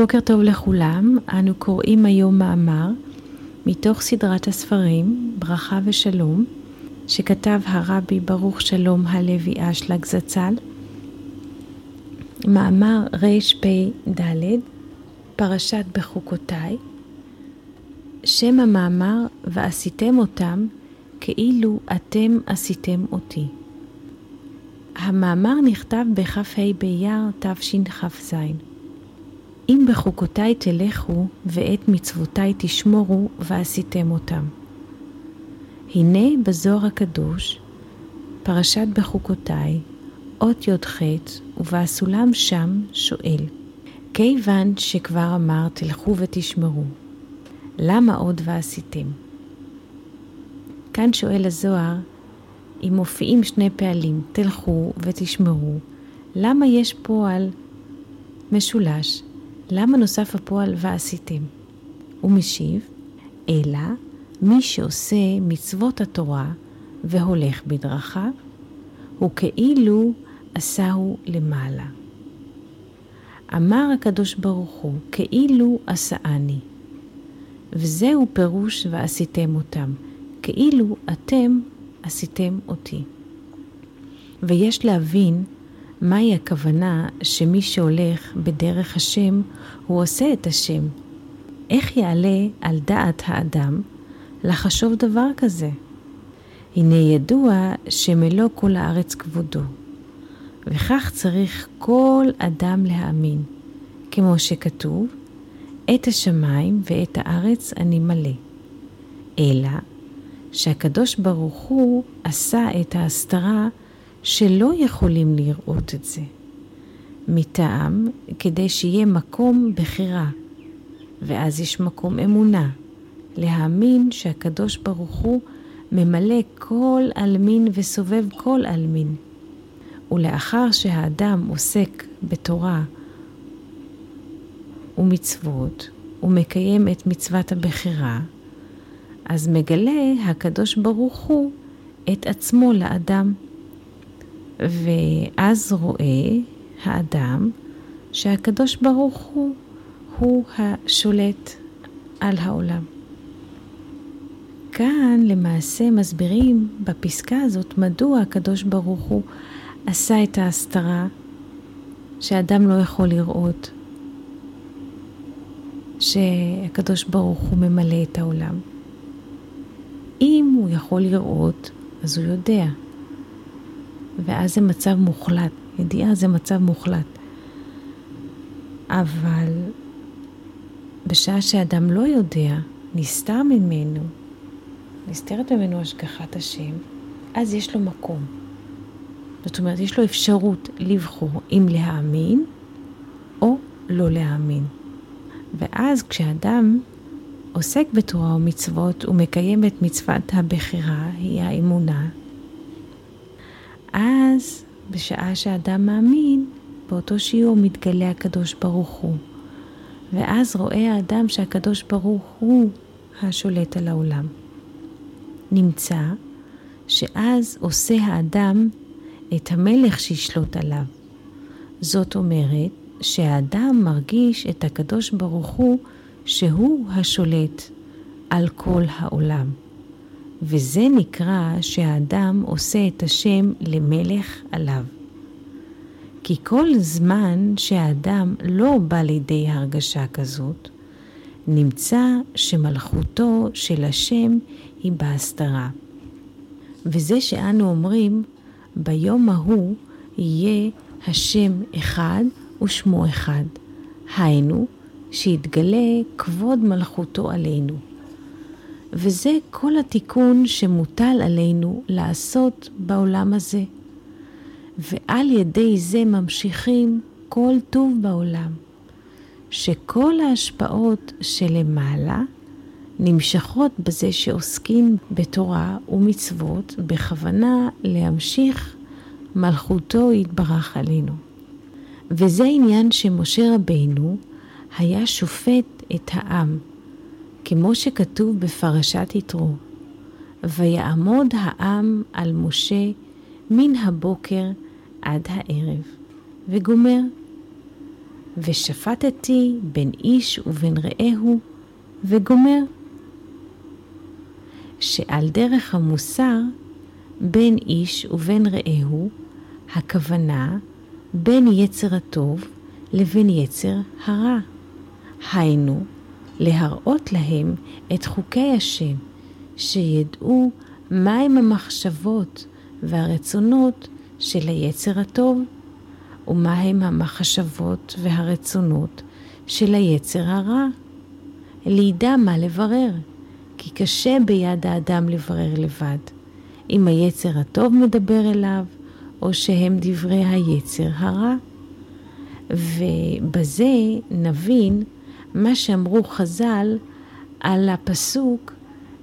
בוקר טוב לכולם, אנו קוראים היום מאמר מתוך סדרת הספרים ברכה ושלום, שכתב הרבי ברוך שלום הלוי אשלג זצ"ל, מאמר רפ"ד, פרשת בחוקותיי, שם המאמר ועשיתם אותם כאילו אתם עשיתם אותי. המאמר נכתב בכ"ה באייר תשכ"ז. אם בחוקותיי תלכו ואת מצוותיי תשמורו ועשיתם אותם. הנה בזוהר הקדוש, פרשת בחוקותיי, אות י"ח, ובסולם שם שואל, כיוון שכבר אמר תלכו ותשמרו, למה עוד ועשיתם? כאן שואל הזוהר, אם מופיעים שני פעלים, תלכו ותשמרו, למה יש פועל משולש? למה נוסף הפועל ועשיתם? הוא משיב, אלא מי שעושה מצוות התורה והולך בדרכיו, הוא כאילו עשהו למעלה. אמר הקדוש ברוך הוא, כאילו עשאני. וזהו פירוש ועשיתם אותם, כאילו אתם עשיתם אותי. ויש להבין מהי הכוונה שמי שהולך בדרך השם, הוא עושה את השם? איך יעלה על דעת האדם לחשוב דבר כזה? הנה ידוע שמלוא כל הארץ כבודו, וכך צריך כל אדם להאמין, כמו שכתוב, את השמיים ואת הארץ אני מלא. אלא שהקדוש ברוך הוא עשה את ההסתרה שלא יכולים לראות את זה, מטעם כדי שיהיה מקום בחירה, ואז יש מקום אמונה, להאמין שהקדוש ברוך הוא ממלא כל עלמין וסובב כל עלמין. ולאחר שהאדם עוסק בתורה ומצוות, ומקיים את מצוות הבחירה, אז מגלה הקדוש ברוך הוא את עצמו לאדם. ואז רואה האדם שהקדוש ברוך הוא הוא השולט על העולם. כאן למעשה מסבירים בפסקה הזאת מדוע הקדוש ברוך הוא עשה את ההסתרה שאדם לא יכול לראות, שהקדוש ברוך הוא ממלא את העולם. אם הוא יכול לראות, אז הוא יודע. ואז זה מצב מוחלט. ידיעה זה מצב מוחלט. אבל בשעה שאדם לא יודע, נסתר ממנו, נסתרת ממנו השגחת השם, אז יש לו מקום. זאת אומרת, יש לו אפשרות לבחור אם להאמין או לא להאמין. ואז כשאדם עוסק בתורה ומצוות ומקיים את מצוות הבחירה, היא האמונה, אז בשעה שאדם מאמין, באותו שיעור מתגלה הקדוש ברוך הוא. ואז רואה האדם שהקדוש ברוך הוא השולט על העולם. נמצא שאז עושה האדם את המלך שישלוט עליו. זאת אומרת שהאדם מרגיש את הקדוש ברוך הוא שהוא השולט על כל העולם. וזה נקרא שהאדם עושה את השם למלך עליו. כי כל זמן שהאדם לא בא לידי הרגשה כזאת, נמצא שמלכותו של השם היא בהסתרה. וזה שאנו אומרים, ביום ההוא יהיה השם אחד ושמו אחד. היינו, שיתגלה כבוד מלכותו עלינו. וזה כל התיקון שמוטל עלינו לעשות בעולם הזה. ועל ידי זה ממשיכים כל טוב בעולם, שכל ההשפעות שלמעלה נמשכות בזה שעוסקים בתורה ומצוות בכוונה להמשיך מלכותו יתברך עלינו. וזה עניין שמשה רבינו היה שופט את העם. כמו שכתוב בפרשת יתרו, ויעמוד העם על משה מן הבוקר עד הערב, וגומר. ושפטתי בין איש ובין רעהו, וגומר. שעל דרך המוסר, בין איש ובין רעהו, הכוונה בין יצר הטוב לבין יצר הרע. היינו, להראות להם את חוקי השם, שידעו מהם המחשבות והרצונות של היצר הטוב, ומהם המחשבות והרצונות של היצר הרע. לידע מה לברר, כי קשה ביד האדם לברר לבד, אם היצר הטוב מדבר אליו, או שהם דברי היצר הרע. ובזה נבין מה שאמרו חז"ל על הפסוק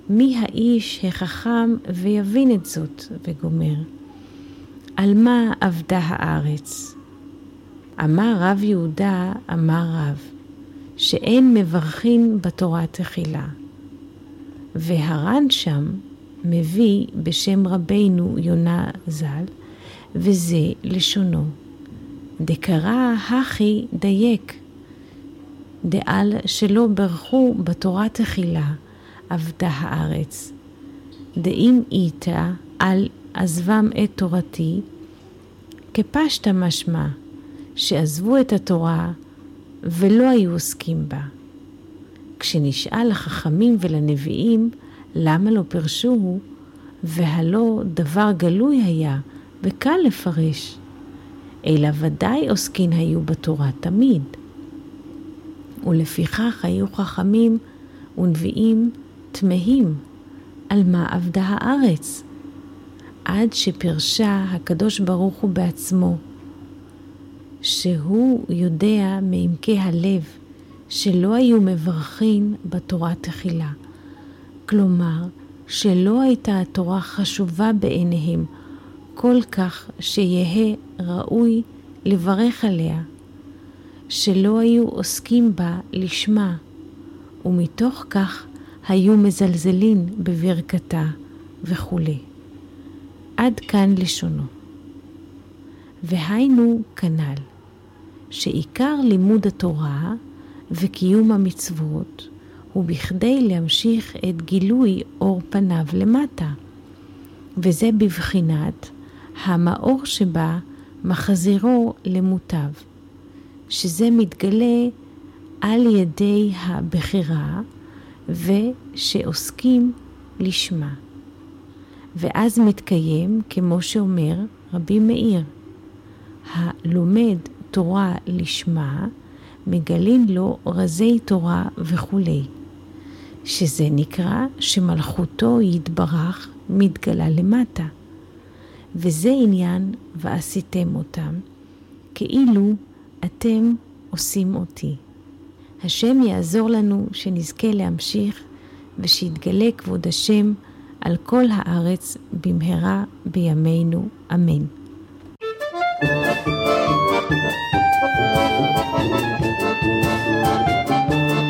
מי האיש החכם ויבין את זאת, וגומר. על מה אבדה הארץ? אמר רב יהודה, אמר רב, שאין מברכין בתורה תחילה. והר"ן שם מביא בשם רבנו יונה ז"ל, וזה לשונו. דקרא הכי דייק, דעל שלא ברכו בתורה תחילה, אבדה הארץ. דאם איתה על עזבם את תורתי, כפשטה משמע, שעזבו את התורה ולא היו עוסקים בה. כשנשאל לחכמים ולנביאים למה לא פרשוהו, והלא דבר גלוי היה וקל לפרש, אלא ודאי עוסקין היו בתורה תמיד. ולפיכך היו חכמים ונביאים תמהים על מה אבדה הארץ, עד שפרשה הקדוש ברוך הוא בעצמו, שהוא יודע מעמקי הלב שלא היו מברכים בתורה תחילה. כלומר, שלא הייתה התורה חשובה בעיניהם כל כך שיהא ראוי לברך עליה, שלא היו עוסקים בה לשמה, ומתוך כך היו מזלזלים בברכתה וכולי. עד כאן לשונו. והיינו כנ"ל, שעיקר לימוד התורה וקיום המצוות הוא בכדי להמשיך את גילוי אור פניו למטה, וזה בבחינת המאור שבה מחזירו למוטב, שזה מתגלה על ידי הבחירה ושעוסקים לשמה. ואז מתקיים, כמו שאומר רבי מאיר, הלומד תורה לשמה, מגלים לו רזי תורה וכולי, שזה נקרא שמלכותו יתברך מתגלה למטה. וזה עניין ועשיתם אותם, כאילו אתם עושים אותי. השם יעזור לנו שנזכה להמשיך ושיתגלה כבוד השם על כל הארץ במהרה בימינו, אמן. thank you